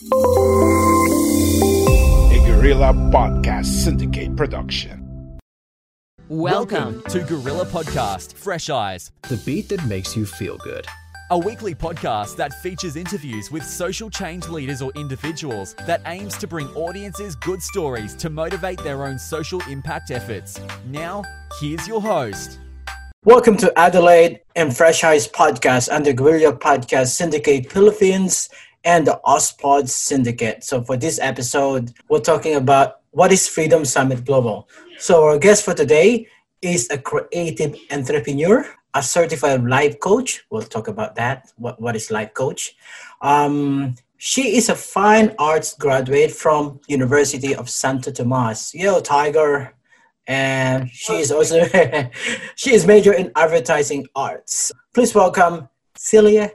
A Guerrilla Podcast Syndicate production. Welcome to Guerrilla Podcast Fresh Eyes, the beat that makes you feel good. a weekly podcast that features interviews with social change leaders or individuals that aims to bring audiences good stories to motivate their own social impact efforts. Now, here's your host. Welcome to Adelaide and Fresh Eyes podcast under Guerrilla Podcast Syndicate Philippines and the Ospod Syndicate. So for this episode, we're talking about what is Freedom Summit Global. So our guest for today is a creative entrepreneur, a certified life coach. We'll talk about that. What, what is life coach? Um, she is a fine arts graduate from University of Santo Tomas. Yo, Tiger. And she is also she is major in advertising arts. Please welcome Celia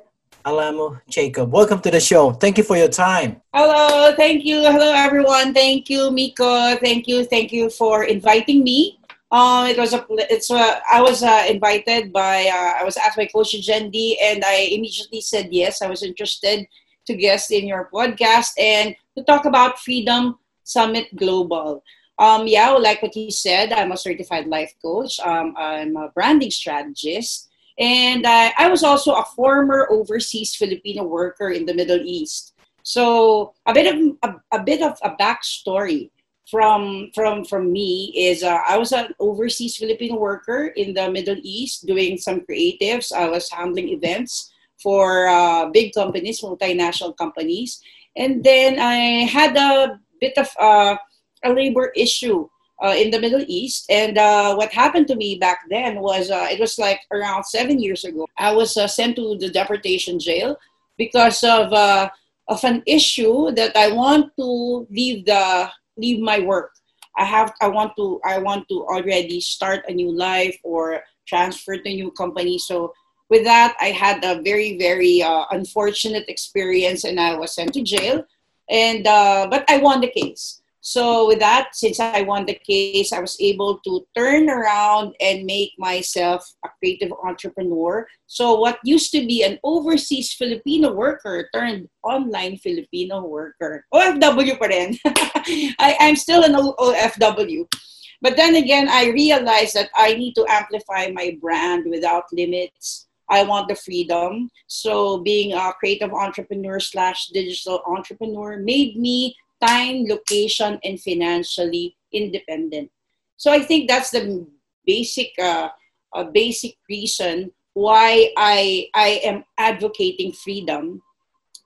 Alamo Jacob. Welcome to the show. Thank you for your time. Hello, thank you. Hello, everyone. Thank you, Miko. Thank you, thank you for inviting me. Um, it was a, it's a, I was uh, invited by, uh, I was asked by Coach Jendi, and I immediately said yes. I was interested to guest in your podcast and to talk about Freedom Summit Global. Um, yeah, like what he said, I'm a certified life coach. Um, I'm a branding strategist. And uh, I was also a former overseas Filipino worker in the Middle East. So a bit of a, a bit of a backstory from from from me is uh, I was an overseas Filipino worker in the Middle East doing some creatives. I was handling events for uh, big companies, multinational companies, and then I had a bit of uh, a labor issue uh, in the Middle East. And uh, what happened to me back then was uh, it was like around seven years ago. I was uh, sent to the deportation jail because of uh, of an issue that I want to leave the leave my work. I have I want to I want to already start a new life or transfer to a new company. So with that, I had a very very uh, unfortunate experience, and I was sent to jail. And but I won the case. So with that, since I won the case, I was able to turn around and make myself a creative entrepreneur. So what used to be an overseas Filipino worker turned online Filipino worker. OFW pa rin. I, I'm still an OFW. But then again, I realized that I need to amplify my brand without limits. I want the freedom. So being a creative entrepreneur slash digital entrepreneur made me time, location, and financially independent. So I think that's the basic, uh, uh, basic reason why I, I am advocating freedom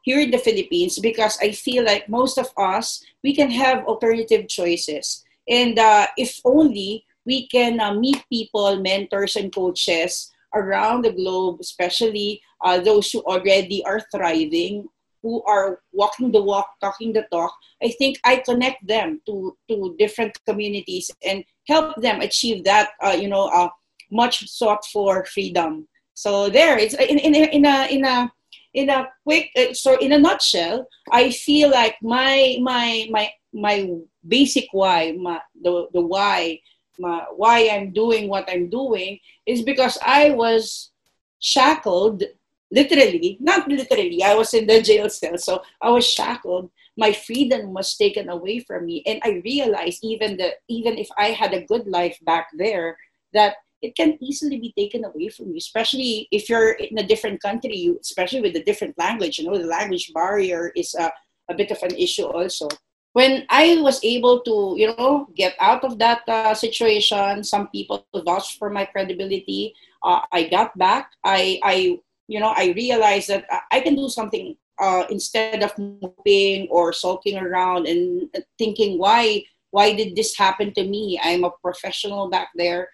here in the Philippines because I feel like most of us, we can have alternative choices. And uh, if only we can uh, meet people, mentors, and coaches around the globe, especially uh, those who already are thriving who are walking the walk, talking the talk, I think I connect them to, to different communities and help them achieve that, uh, you know, uh, much sought for freedom. So there, it's in, in, in a in a in a quick uh, so in a nutshell, I feel like my my my my basic why, my, the the why, my, why I'm doing what I'm doing is because I was shackled literally, not literally, I was in the jail cell, so I was shackled. My freedom was taken away from me, and I realized even that even if I had a good life back there, that it can easily be taken away from you, especially if you're in a different country, especially with a different language. You know, the language barrier is a a bit of an issue also. When I was able to, you know, get out of that uh, situation, some people vouched for my credibility. Uh, I got back. I, I, you know, I realized that I can do something uh, instead of moping or sulking around and thinking why why did this happen to me? I'm a professional back there.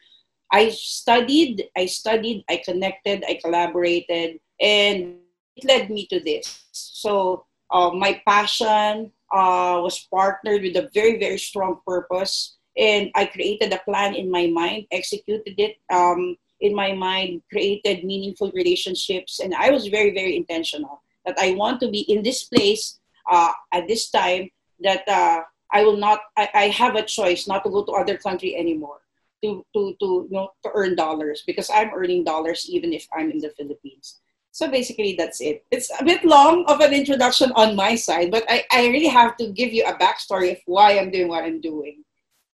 I studied i studied i connected i collaborated and it led me to this. So uh, my passion uh, was partnered with a very very strong purpose and i created a plan in my mind executed it um, in my mind created meaningful relationships and i was very very intentional that I want to be in this place uh, at this time that uh, I will not, I, I, have a choice not to go to other country anymore to, to, to, you know, to earn dollars because I'm earning dollars even if I'm in the Philippines. So basically, that's it. It's a bit long of an introduction on my side, but I, I really have to give you a backstory of why I'm doing what I'm doing.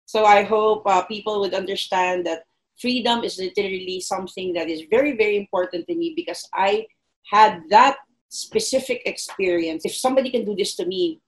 So I hope uh, people would understand that freedom is literally something that is very, very important to me because I had that specific experience. If somebody can do this to me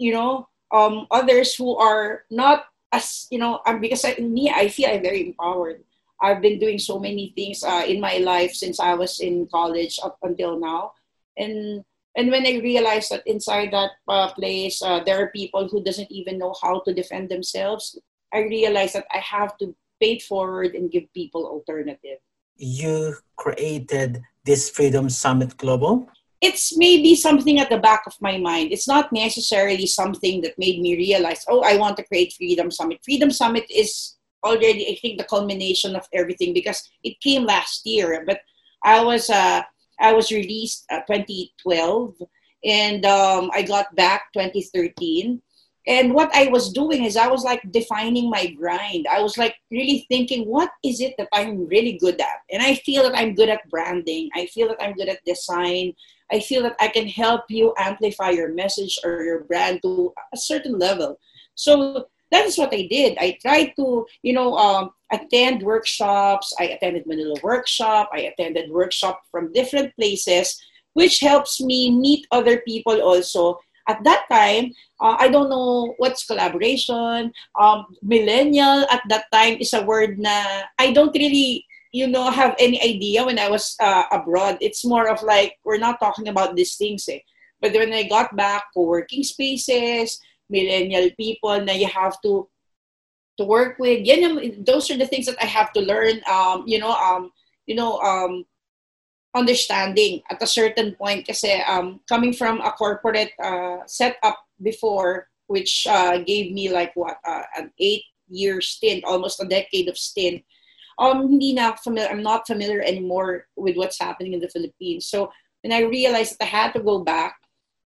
you know um, others who are not as you know um, because I, me i feel i'm very empowered. I've been doing so many things uh, in my life since i was in college up until now. And and when i realized that inside that uh, place uh, there are people who doesn't even know how to defend themselves i realized that i have to pay it forward and give people alternative you created this Freedom Summit Global? It's maybe something at the back of my mind. It's not necessarily something that made me realize, oh, I want to create Freedom Summit. Freedom Summit is already, I think, the culmination of everything because it came last year. But I was, uh, I was released uh, 2012, and um, I got back 2013 and what i was doing is i was like defining my grind. I was like really thinking what is it that i'm really good at? And i feel that i'm good at branding. I feel that i'm good at design. I feel that i can help you amplify your message or your brand to a certain level. So that is what i did. I tried to you know um, attend workshops. I attended manila workshop. I attended workshop from different places which helps me meet other people also at that time, uh, I don't know what's collaboration. Um, millennial at that time is a word na I don't really, you know, have any idea when I was uh, abroad. It's more of like, we're not talking about these things eh. But when I got back, co-working spaces, millennial people na you have to to work with. Yan those are the things that I have to learn. Um, you know, um, you know, um, understanding at a certain point kasi um, coming from a corporate uh, setup before which uh, gave me like what uh, an eight year stint almost a decade of stint. Um hindi na familiar I'm not familiar anymore with what's happening in the Philippines. So when I realized that I had to go back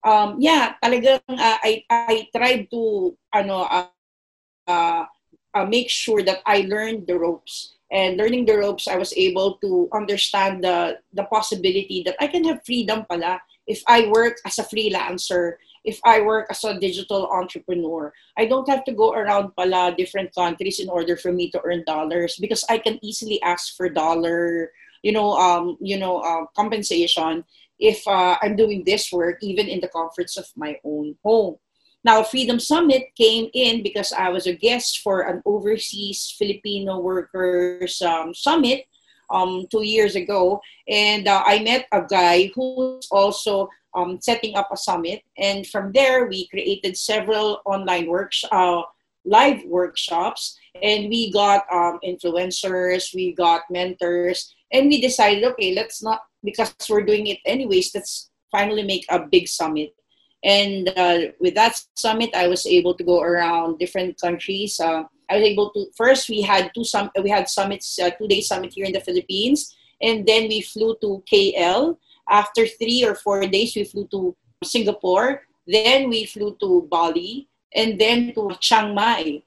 um yeah talagang uh, I I tried to ano uh, uh, uh, make sure that I learned the ropes and learning the ropes, I was able to understand the, the possibility that I can have freedom pala if I work as a freelancer, if I work as a digital entrepreneur. I don't have to go around pala different countries in order for me to earn dollars because I can easily ask for dollar, you know, um, you know, uh, compensation if uh, I'm doing this work even in the comforts of my own home. Now, Freedom Summit came in because I was a guest for an overseas Filipino workers um, summit um, two years ago. And uh, I met a guy who's also um, setting up a summit. And from there, we created several online workshops, uh, live workshops. And we got um, influencers, we got mentors, and we decided, okay, let's not, because we're doing it anyways, let's finally make a big summit and uh, with that summit, I was able to go around different countries. Uh, I was able to first we had two sum we had summits uh, two day summit here in the Philippines, and then we flew to KL. After three or four days, we flew to Singapore. Then we flew to Bali, and then to Chiang Mai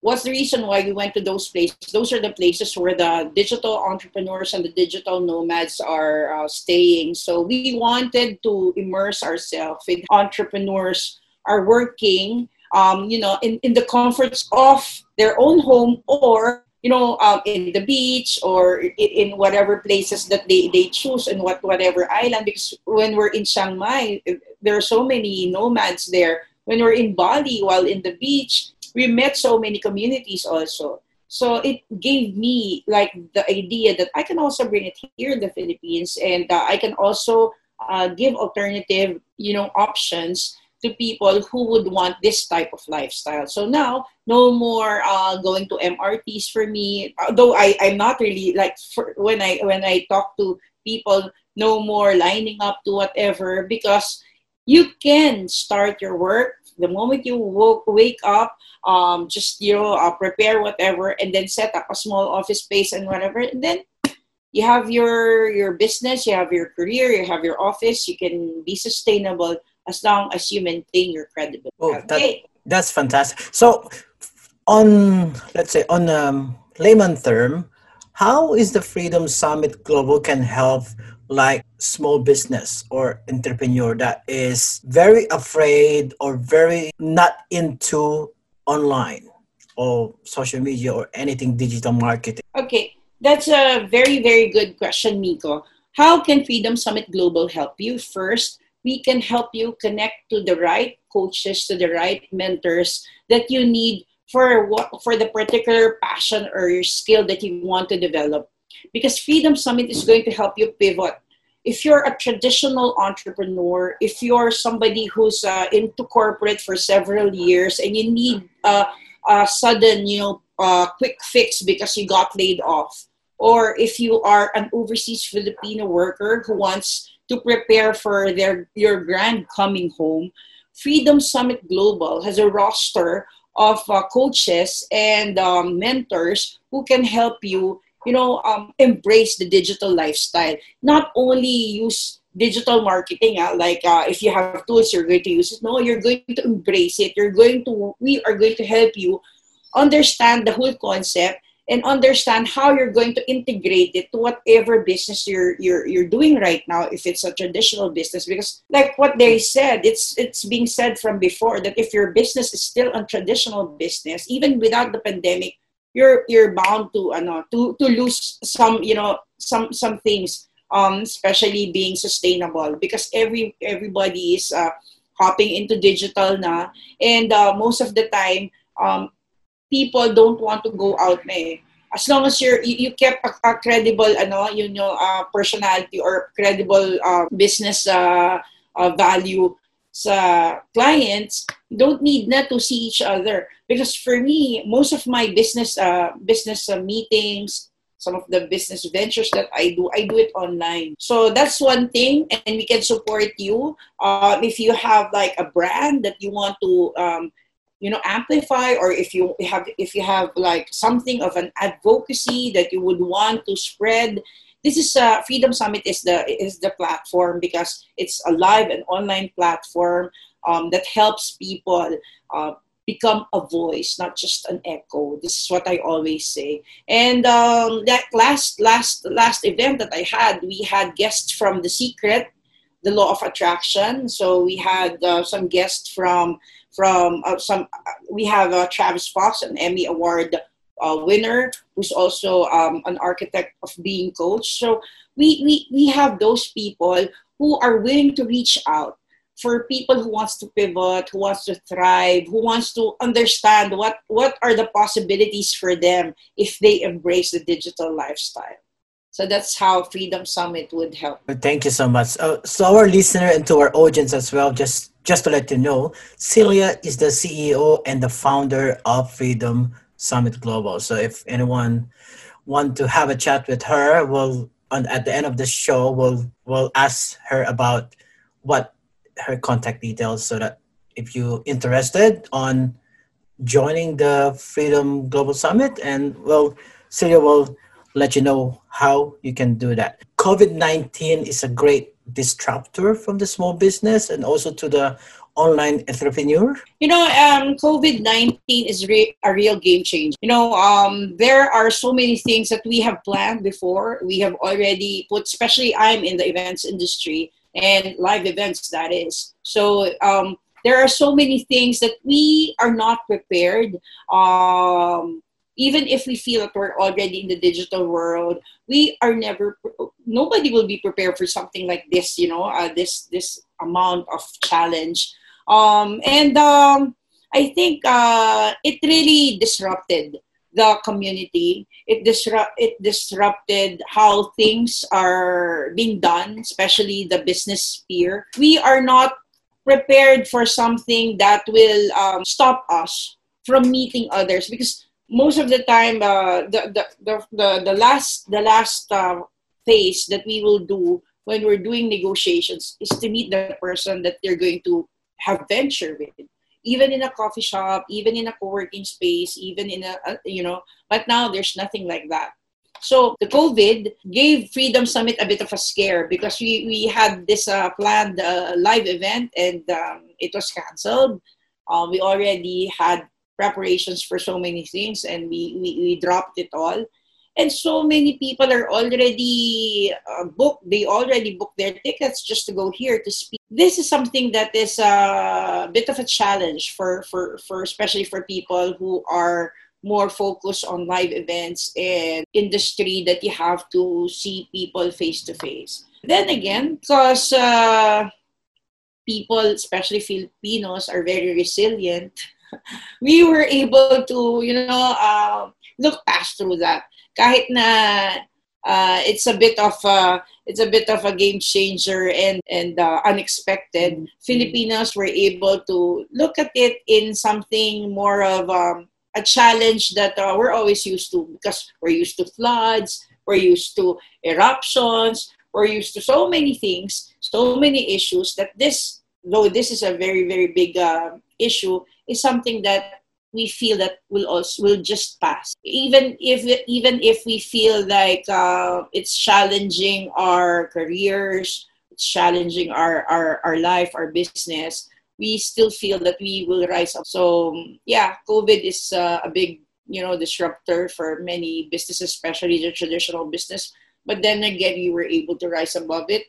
what's the reason why we went to those places? Those are the places where the digital entrepreneurs and the digital nomads are uh, staying. So we wanted to immerse ourselves with entrepreneurs are working, um, you know, in, in the comforts of their own home or you know, um, in the beach or in, in whatever places that they, they choose and what whatever island. Because when we're in Chiang Mai, there are so many nomads there. When we're in Bali, while in the beach, we met so many communities also. So it gave me like the idea that I can also bring it here in the Philippines, and uh, I can also uh, give alternative, you know, options to people who would want this type of lifestyle. So now, no more uh, going to MRTs for me. Although I I'm not really like when I when I talk to people, no more lining up to whatever because you can start your work the moment you woke, wake up. Um, just you know uh, prepare whatever and then set up a small office space and whatever and then you have your your business you have your career you have your office you can be sustainable as long as you maintain your credibility. Oh, that, that's fantastic. So, on let's say on um, layman term, how is the Freedom Summit Global can help like small business or entrepreneur that is very afraid or very not into online or social media or anything digital marketing? Okay, that's a very very good question, Miko. How can Freedom Summit Global help you? First, we can help you connect to the right coaches, to the right mentors that you need for what for the particular passion or your skill that you want to develop. Because Freedom Summit is going to help you pivot. If you're a traditional entrepreneur, if you're somebody who's uh, into corporate for several years and you need uh, a sudden, you know, uh, quick fix because you got laid off, or if you are an overseas Filipino worker who wants to prepare for their your grand coming home, Freedom Summit Global has a roster of uh, coaches and um, mentors who can help you, you know, um, embrace the digital lifestyle. Not only use digital marketing, uh, like uh, if you have tools, you're going to use it. No, you're going to embrace it. You're going to, we are going to help you understand the whole concept and understand how you're going to integrate it to whatever business you're you're you're doing right now if it's a traditional business because like what they said it's it's being said from before that if your business is still a traditional business even without the pandemic you're you're bound to ano to to lose some you know some some things um especially being sustainable because every everybody is uh, hopping into digital na and uh, most of the time um people don't want to go out na eh. As long as you're, you, you kept a, a credible ano, yun yung uh, personality or credible uh, business uh, uh, value sa clients, you don't need na to see each other. Because for me, most of my business uh, business uh, meetings, some of the business ventures that I do, I do it online. So that's one thing, and we can support you. Uh, if you have like a brand that you want to um, you know amplify or if you have if you have like something of an advocacy that you would want to spread this is uh, freedom summit is the is the platform because it's a live and online platform um, that helps people uh, become a voice not just an echo this is what i always say and um, that last last last event that i had we had guests from the secret the law of attraction so we had uh, some guests from from uh, some. Uh, we have uh, Travis Fox, an Emmy Award uh, winner, who's also um, an architect of being coach. So we, we we have those people who are willing to reach out for people who wants to pivot, who wants to thrive, who wants to understand what what are the possibilities for them if they embrace the digital lifestyle. So that's how Freedom Summit would help. Thank you so much. Uh, so our listener and to our audience as well, just just to let you know, Celia is the CEO and the founder of Freedom Summit Global. So if anyone want to have a chat with her, we'll on, at the end of the show, we'll we'll ask her about what her contact details so that if you're interested on joining the Freedom Global Summit and well Celia will let you know how you can do that. COVID 19 is a great disruptor from the small business and also to the online entrepreneur? You know, um, COVID 19 is re- a real game changer. You know, um, there are so many things that we have planned before. We have already put, especially I'm in the events industry and live events, that is. So, um, there are so many things that we are not prepared. Um, even if we feel that we're already in the digital world, we are never. Nobody will be prepared for something like this. You know, uh, this this amount of challenge, um, and um, I think uh, it really disrupted the community. It disrupt it disrupted how things are being done, especially the business sphere. We are not prepared for something that will um, stop us from meeting others because most of the time uh, the, the, the, the, the last the last uh, phase that we will do when we're doing negotiations is to meet the person that they're going to have venture with even in a coffee shop even in a co-working space even in a, you know but now there's nothing like that so the COVID gave Freedom Summit a bit of a scare because we, we had this uh, planned uh, live event and um, it was canceled. Um, we already had preparations for so many things and we, we, we dropped it all. And so many people are already uh, booked. They already booked their tickets just to go here to speak. This is something that is a bit of a challenge for, for, for especially for people who are more focused on live events and industry that you have to see people face to face. Then again, because uh, people, especially Filipinos, are very resilient, we were able to, you know, uh, look past through that. Kahit na uh, it's a bit of a, it's a bit of a game changer and and uh, unexpected. Mm-hmm. Filipinos were able to look at it in something more of um, a challenge that uh, we're always used to because we're used to floods, we're used to eruptions, we're used to so many things, so many issues that this, though this is a very very big uh, issue, is something that we feel that will also will just pass. Even if even if we feel like uh, it's challenging our careers, it's challenging our, our our life, our business we still feel that we will rise up. So yeah, COVID is uh, a big you know disruptor for many businesses, especially the traditional business. But then again, we were able to rise above it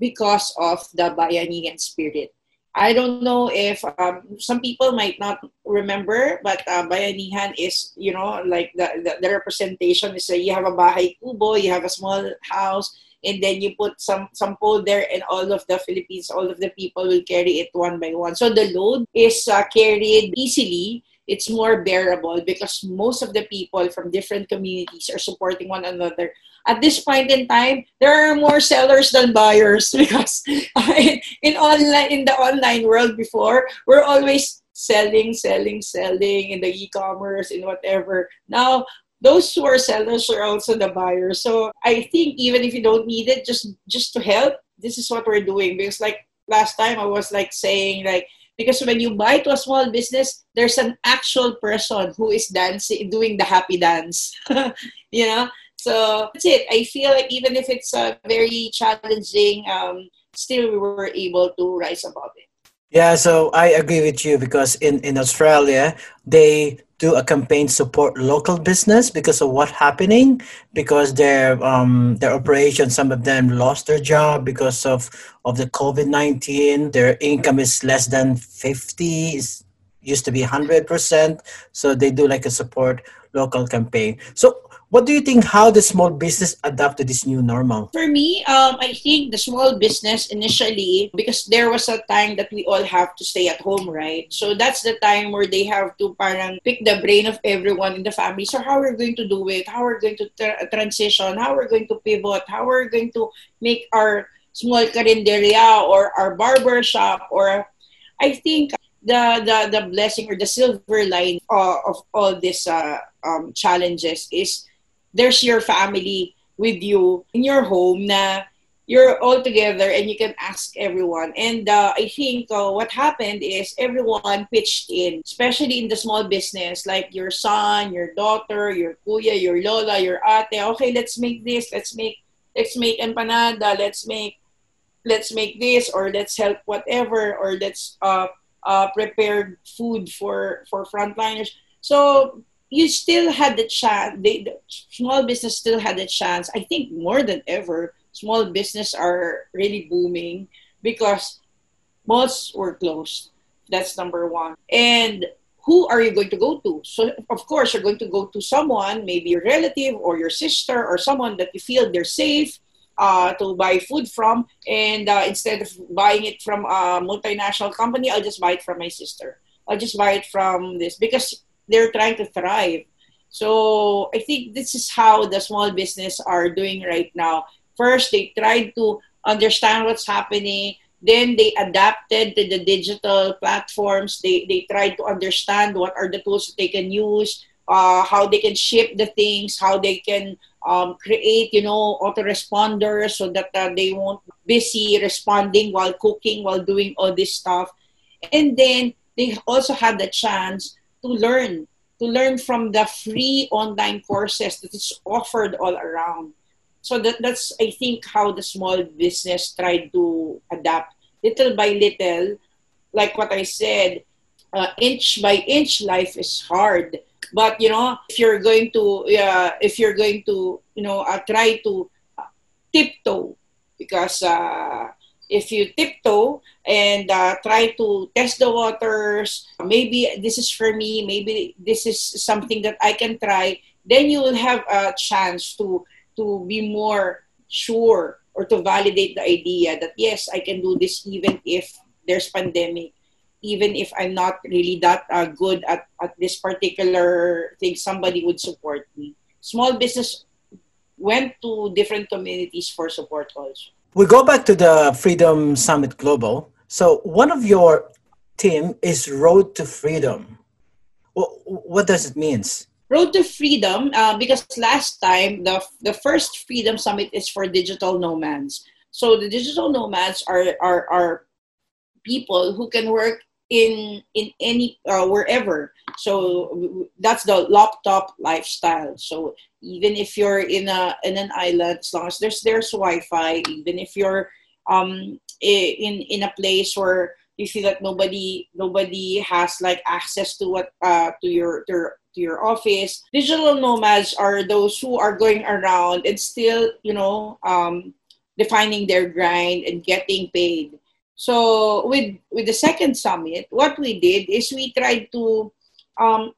because of the Bayanihan spirit. I don't know if um, some people might not remember, but uh, Bayanihan is, you know, like the, the, the representation is uh, you have a bahay kubo, you have a small house, and then you put some some pole there and all of the Philippines, all of the people will carry it one by one. So the load is uh, carried easily. It's more bearable because most of the people from different communities are supporting one another. At this point in time, there are more sellers than buyers because in online in the online world before, we're always selling, selling, selling in the e-commerce in whatever. Now those who are sellers are also the buyers. So I think even if you don't need it, just just to help, this is what we're doing. Because like last time I was like saying like because when you buy to a small business, there's an actual person who is dancing, doing the happy dance. you know, so that's it. I feel like even if it's a very challenging, um, still we were able to rise above it. Yeah, so I agree with you because in, in Australia, they do a campaign support local business because of what happening because their um their operation some of them lost their job because of of the covid-19 their income is less than 50 used to be 100% so they do like a support local campaign so what do you think how the small business adapt to this new normal? For me um, i think the small business initially because there was a time that we all have to stay at home right? So that's the time where they have to parang pick the brain of everyone in the family. So how we're going to do it? How we're going to tra- transition? How we're going to pivot? How we're going to make our small carinderia or our barber shop? Or i think the, the, the blessing or the silver line uh, of all these uh, um, challenges is there's your family with you in your home na you're all together and you can ask everyone. And uh, I think uh, what happened is everyone pitched in, especially in the small business, like your son, your daughter, your kuya, your lola, your ate. Okay, let's make this. Let's make let's make empanada. Let's make let's make this or let's help whatever or let's uh, uh, prepare food for for frontliners. So you still had the chance. The small business still had the chance. I think more than ever, small business are really booming because malls were closed. That's number one. And who are you going to go to? So, of course, you're going to go to someone, maybe your relative or your sister or someone that you feel they're safe uh, to buy food from. And uh, instead of buying it from a multinational company, I'll just buy it from my sister. I'll just buy it from this because they're trying to thrive. So I think this is how the small business are doing right now. First, they tried to understand what's happening then they adapted to the digital platforms. They, they tried to understand what are the tools that they can use, uh, how they can ship the things, how they can um, create, you know, autoresponders so that uh, they won't be busy responding while cooking, while doing all this stuff. And then they also had the chance to learn, to learn from the free online courses that is offered all around. So that, that's i think how the small business tried to adapt little by little. Like what i said uh, inch by inch life is hard. But you know if you're going to uh, if you're going to you know uh, try to tiptoe because uh, if you tiptoe and uh, try to test the waters maybe this is for me maybe this is something that i can try then you will have a chance to to be more sure or to validate the idea that yes, I can do this even if there's pandemic, even if I'm not really that uh, good at, at this particular thing, somebody would support me. Small business went to different communities for support also. We go back to the Freedom Summit Global. So one of your team is Road to Freedom. What does it mean? Road to Freedom, uh, because last time the the first Freedom Summit is for digital nomads. So the digital nomads are are, are people who can work in in any uh, wherever. So that's the laptop lifestyle. So even if you're in a in an island, as long as there's there's Wi-Fi, even if you're um in in a place where you feel that nobody nobody has like access to what uh to your to your to your office. Digital nomads are those who are going around and still, you know, um, defining their grind and getting paid. So with with the second summit, what we did is we tried to um,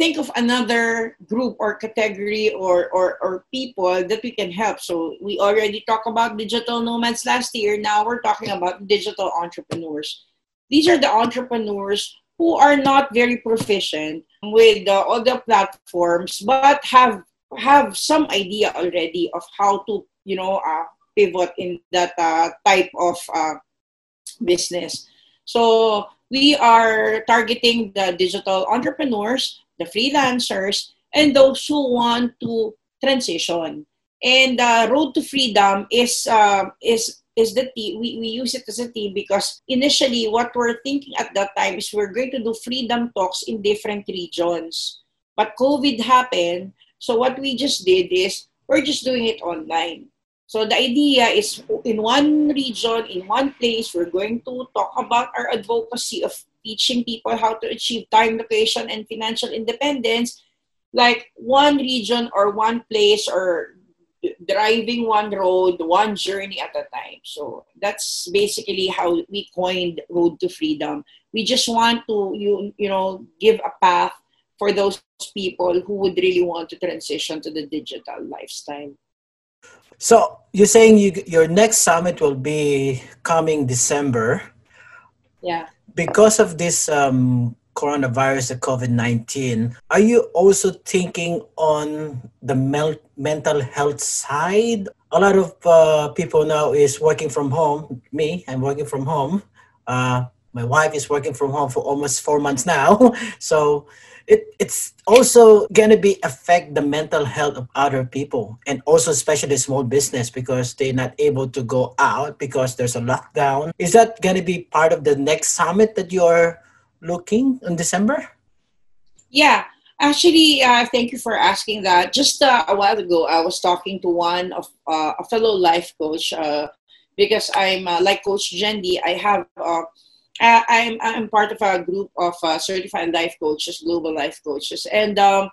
think of another group or category or, or, or people that we can help. So we already talked about digital nomads last year. Now we're talking about digital entrepreneurs. These are the entrepreneurs who are not very proficient with uh, the platforms but have have some idea already of how to you know uh, pivot in that uh, type of uh, business so we are targeting the digital entrepreneurs the freelancers and those who want to transition and uh, road to freedom is uh, is is the team. We, we use it as a team because initially what we're thinking at that time is we're going to do freedom talks in different regions. But COVID happened. So what we just did is we're just doing it online. So the idea is in one region, in one place, we're going to talk about our advocacy of teaching people how to achieve time, location, and financial independence. Like one region or one place or driving one road, one journey at a time. So that's basically how we coined Road to Freedom. We just want to you you know give a path for those people who would really want to transition to the digital lifestyle. So you're saying you, your next summit will be coming December. Yeah. Because of this um, coronavirus, the COVID 19, are you also thinking on the mel- mental health side? A lot of uh, people now is working from home. Me, I'm working from home. Uh, my wife is working from home for almost four months now. so it, it's also going to be affect the mental health of other people and also especially small business because they're not able to go out because there's a lockdown is that going to be part of the next summit that you're looking in December? Yeah, actually, uh, thank you for asking that. Just uh, a while ago, I was talking to one of uh, a fellow life coach uh, because I'm uh, like Coach Jendi. I have uh, I'm I'm part of a group of certified life coaches, global life coaches, and um,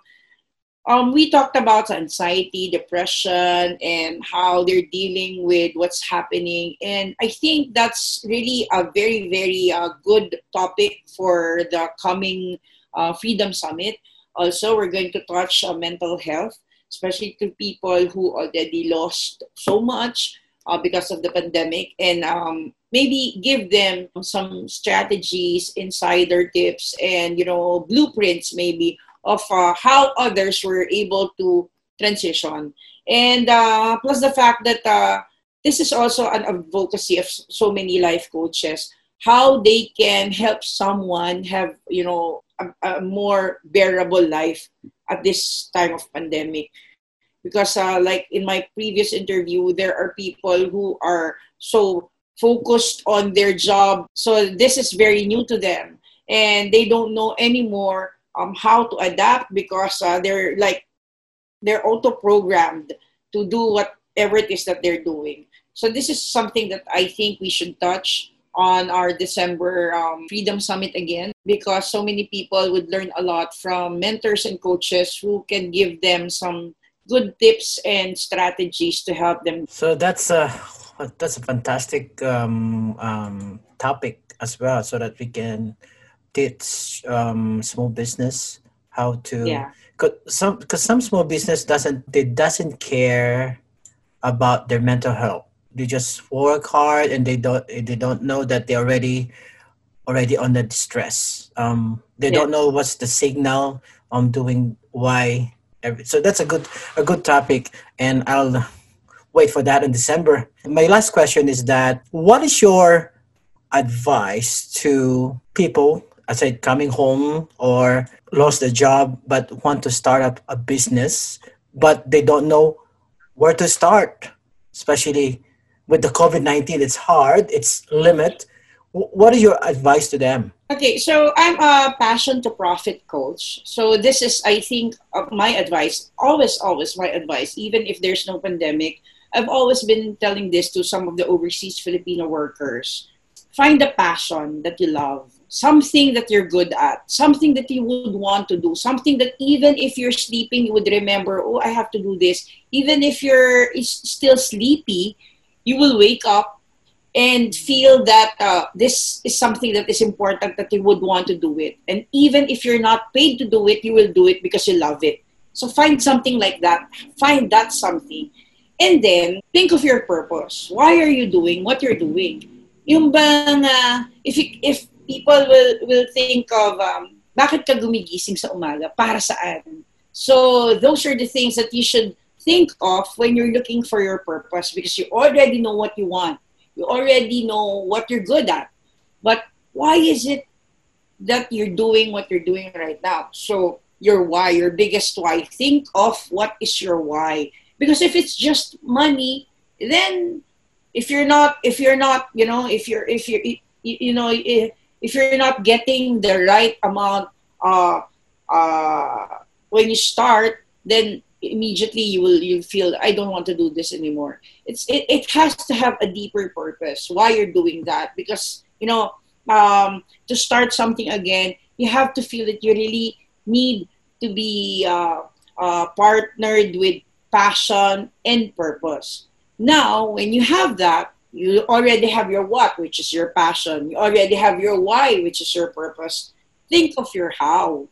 um, we talked about anxiety, depression, and how they're dealing with what's happening. And I think that's really a very, very uh, good topic for the coming uh, Freedom Summit. Also, we're going to touch uh, mental health, especially to people who already lost so much uh, because of the pandemic, and um, maybe give them some strategies, insider tips, and you know blueprints maybe of uh, how others were able to transition. And uh, plus the fact that uh, this is also an advocacy of so many life coaches how they can help someone have you know a, a more bearable life at this time of pandemic because uh, like in my previous interview there are people who are so focused on their job. So this is very new to them. And they don't know anymore um, how to adapt because uh, they're like they're auto programmed to do whatever it is that they're doing. So this is something that i think we should touch on our december um, freedom summit again because so many people would learn a lot from mentors and coaches who can give them some good tips and strategies to help them. So that's a that's a fantastic um, um, topic as well so that we can teach um, small business how to yeah. Cause some because some small business doesn't they doesn't care about their mental health. They just work hard and they don't they don't know that they're already already under stress. Um they Yeah. don't know what's the signal on doing why every, so that's a good a good topic and i'll wait for that in december my last question is that what is your advice to people I said coming home or lost a job but want to start up a business but they don't know where to start especially with the covid-19 it's hard it's limit what is your advice to them Okay, so I'm a passion to profit coach. So this is, I think, my advice. Always, always my advice. Even if there's no pandemic, I've always been telling this to some of the overseas Filipino workers. Find a passion that you love, something that you're good at, something that you would want to do, something that even if you're sleeping, you would remember, oh, I have to do this. Even if you're still sleepy, you will wake up and feel that uh, this is something that is important that you would want to do it. And even if you're not paid to do it you will do it because you love it. So find something like that. Find that something and then think of your purpose why are you doing what you're doing yung bang uh, if if people will will think of um, bakit ka gumigising sa umaga para saan so those are the things that you should think of when you're looking for your purpose because you already know what you want you already know what you're good at. But why is it that you're doing what you're doing right now? So your why, your biggest why. Think of what is your why. Because if it's just money, then if you're not, if you're not, you know, if you're, if you're, you, know, if you're not getting the right amount, uh, uh, when you start, then immediately you will you feel I don't want to do this anymore. It's it, it has to have a deeper purpose why you're doing that. Because you know um, to start something again you have to feel that you really need to be uh, uh, partnered with passion and purpose now when you have that you already have your what which is your passion you already have your why which is your purpose think of your how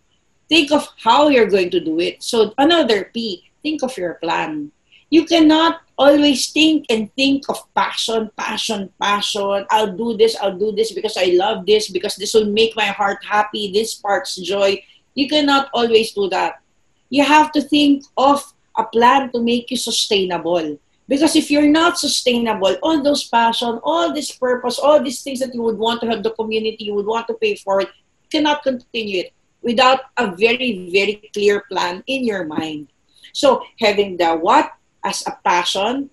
think of how you're going to do it so another p think of your plan you cannot always think and think of passion, passion, passion. I'll do this, I'll do this because I love this, because this will make my heart happy, this sparks joy. You cannot always do that. You have to think of a plan to make you sustainable. Because if you're not sustainable, all those passion, all this purpose, all these things that you would want to have the community, you would want to pay for it, cannot continue it without a very, very clear plan in your mind. So having the what as a passion,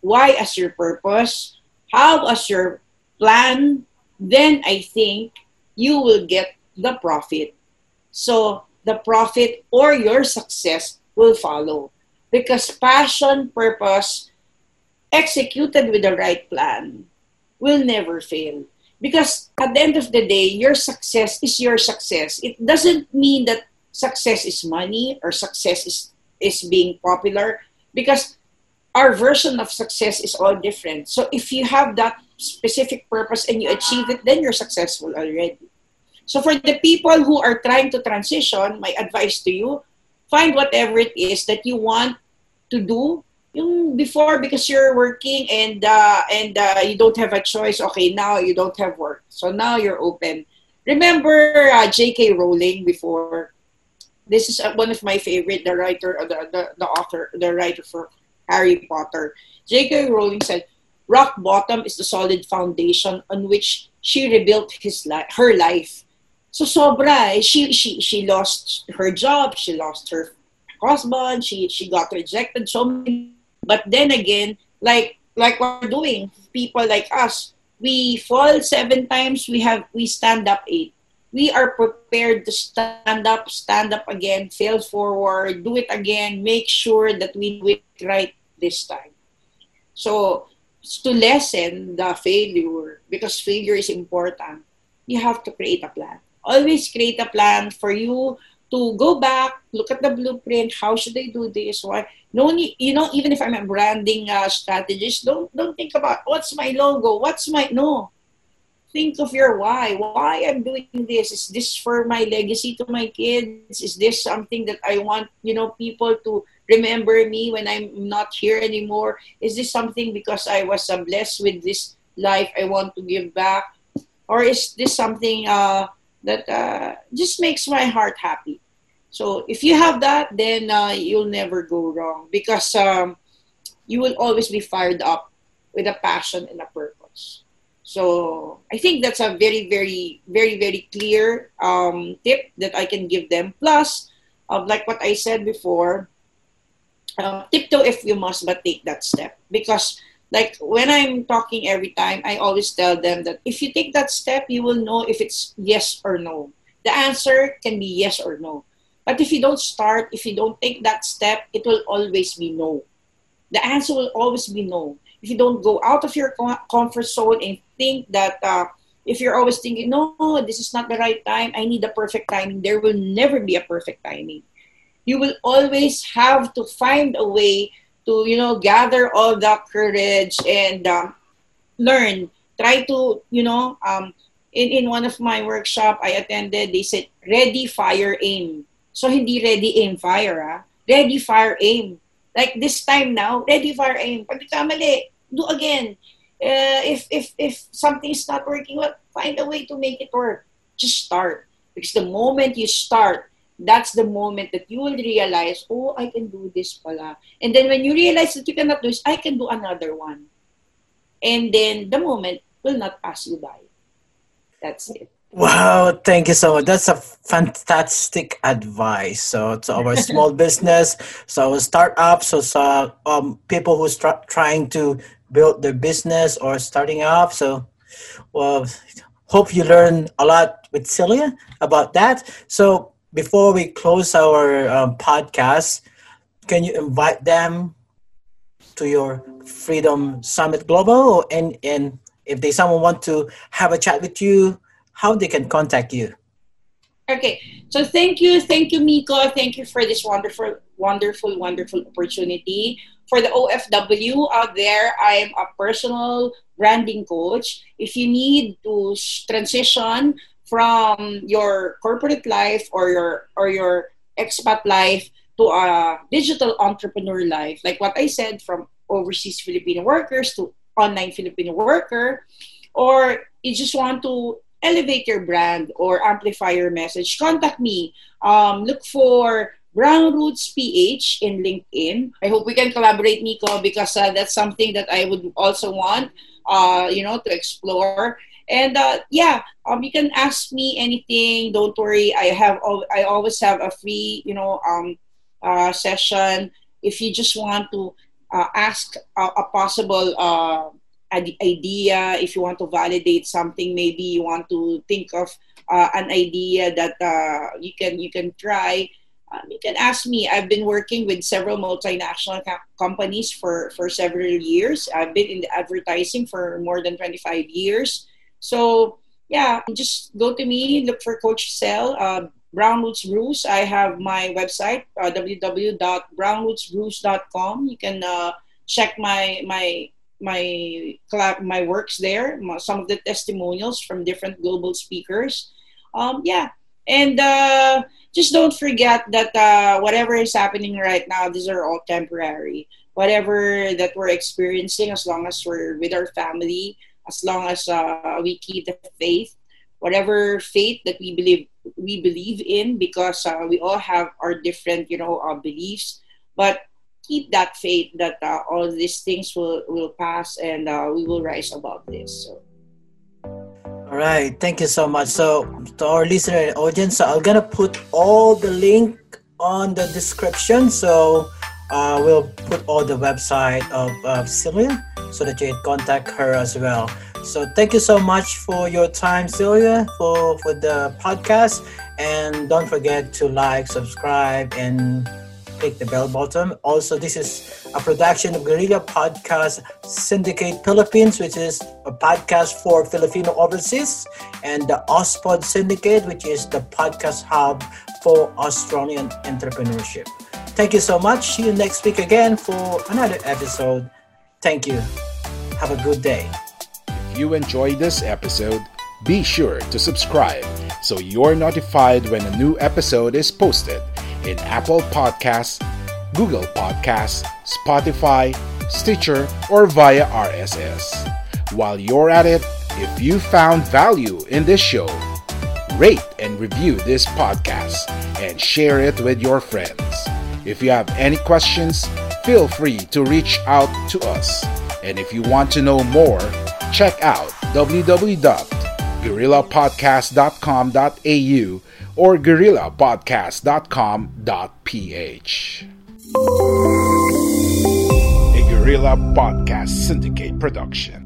why as your purpose, how as your plan, then I think you will get the profit. So the profit or your success will follow. Because passion, purpose, executed with the right plan, will never fail. Because at the end of the day, your success is your success. It doesn't mean that success is money or success is, is being popular because our version of success is all different. So if you have that specific purpose and you achieve it, then you're successful already. So for the people who are trying to transition, my advice to you, find whatever it is that you want to do yung before because you're working and uh, and uh, you don't have a choice okay now you don't have work so now you're open remember uh, J.K. Rowling before this is uh, one of my favorite the writer uh, the, the, the author the writer for Harry Potter J.K. Rowling said rock bottom is the solid foundation on which she rebuilt his life her life so sobra eh. she she she lost her job she lost her husband she she got rejected so many but then again, like like what we're doing, people like us, we fall seven times, we have we stand up eight. We are prepared to stand up, stand up again, fail forward, do it again, make sure that we do it right this time. So to lessen the failure, because failure is important, you have to create a plan. Always create a plan for you to go back, look at the blueprint. How should I do this? Why? No need, you know, even if I'm a branding uh, strategist, don't don't think about what's my logo, what's my no. Think of your why. Why I'm doing this? Is this for my legacy to my kids? Is this something that I want, you know, people to remember me when I'm not here anymore? Is this something because I was uh, blessed with this life I want to give back? Or is this something uh, that uh, just makes my heart happy. So if you have that, then uh, you'll never go wrong because um, you will always be fired up with a passion and a purpose. So I think that's a very, very, very, very clear um, tip that I can give them. Plus, uh, like what I said before, uh, tiptoe if you must, but take that step because like when I'm talking every time, I always tell them that if you take that step, you will know if it's yes or no. The answer can be yes or no. But if you don't start, if you don't take that step, it will always be no. The answer will always be no. If you don't go out of your comfort zone and think that uh, if you're always thinking, no, this is not the right time, I need the perfect timing, there will never be a perfect timing. You will always have to find a way to you know gather all that courage and um, learn. Try to you know um, in, in one of my workshop I attended they said ready fire aim. So hindi ready aim fire ah. Ready fire aim. Like this time now ready fire aim. Pag do again. Uh, if if if something is not working well find a way to make it work. Just start. Because the moment you start that's the moment that you will realize, oh, I can do this pala. And then when you realize that you cannot do this, I can do another one. And then the moment will not pass you by. That's it. Wow, thank you so much. That's a fantastic advice. So to our small business, so our startups, so, so um, people who start trying to build their business or starting up. So, well, hope you learn a lot with Celia about that. So before we close our um, podcast, can you invite them to your Freedom Summit Global? And, and if they someone want to have a chat with you, how they can contact you? Okay, so thank you, thank you, Miko. Thank you for this wonderful, wonderful, wonderful opportunity. For the OFW out there, I am a personal branding coach. If you need to transition from your corporate life or your or your expat life to a digital entrepreneur life. Like what i said from overseas filipino workers to online filipino worker or you just want to elevate your brand or amplify your message contact me. Um, look for brown roots ph in linkedin. I hope we can collaborate nico because uh, that's something that i would also want uh, you know to explore and uh, yeah, um, you can ask me anything. Don't worry. I have I always have a free you know um, uh, session. If you just want to uh, ask a, a possible uh, idea, if you want to validate something, maybe you want to think of uh, an idea that uh, you can you can try. Um, you can ask me. I've been working with several multinational co- companies for, for several years. I've been in the advertising for more than 25 years. So yeah, just go to me, look for Coach Cell, uh, Brown Roots Brews. I have my website, uh, www.brownrootsbrews.com. You can uh, check my my my collab, my works there, some of the testimonials from different global speakers. Um, yeah, and uh, just don't forget that uh, whatever is happening right now, these are all temporary. Whatever that we're experiencing, as long as we're with our family, as long as uh, we keep the faith, whatever faith that we believe we believe in, because uh, we all have our different, you know, uh, beliefs. But keep that faith that uh, all these things will will pass and uh, we will rise above this. So. All right, thank you so much. So, to our listener and audience, so I'm gonna put all the link on the description. So, uh, we'll put all the website of uh, Celia so that you can contact her as well. So, thank you so much for your time, Celia, for for the podcast, and don't forget to like, subscribe, and click the bell button. Also, this is a production of Guerrilla Podcast Syndicate Philippines, which is a podcast for Filipino overseas, and the Auspod Syndicate, which is the podcast hub for Australian entrepreneurship. Thank you so much. See you next week again for another episode. Thank you. Have a good day. If you enjoyed this episode, be sure to subscribe so you're notified when a new episode is posted in Apple Podcasts, Google Podcasts, Spotify, Stitcher, or via RSS. While you're at it, if you found value in this show, rate and review this podcast and share it with your friends. If you have any questions, feel free to reach out to us. And if you want to know more, check out www.guerrillapodcast.com.au or guerrillapodcast.com.ph. A Guerrilla Podcast Syndicate production.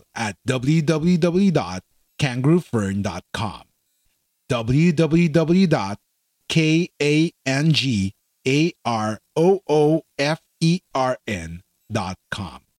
at www.kangaroofern.com. www.kangaroofern.com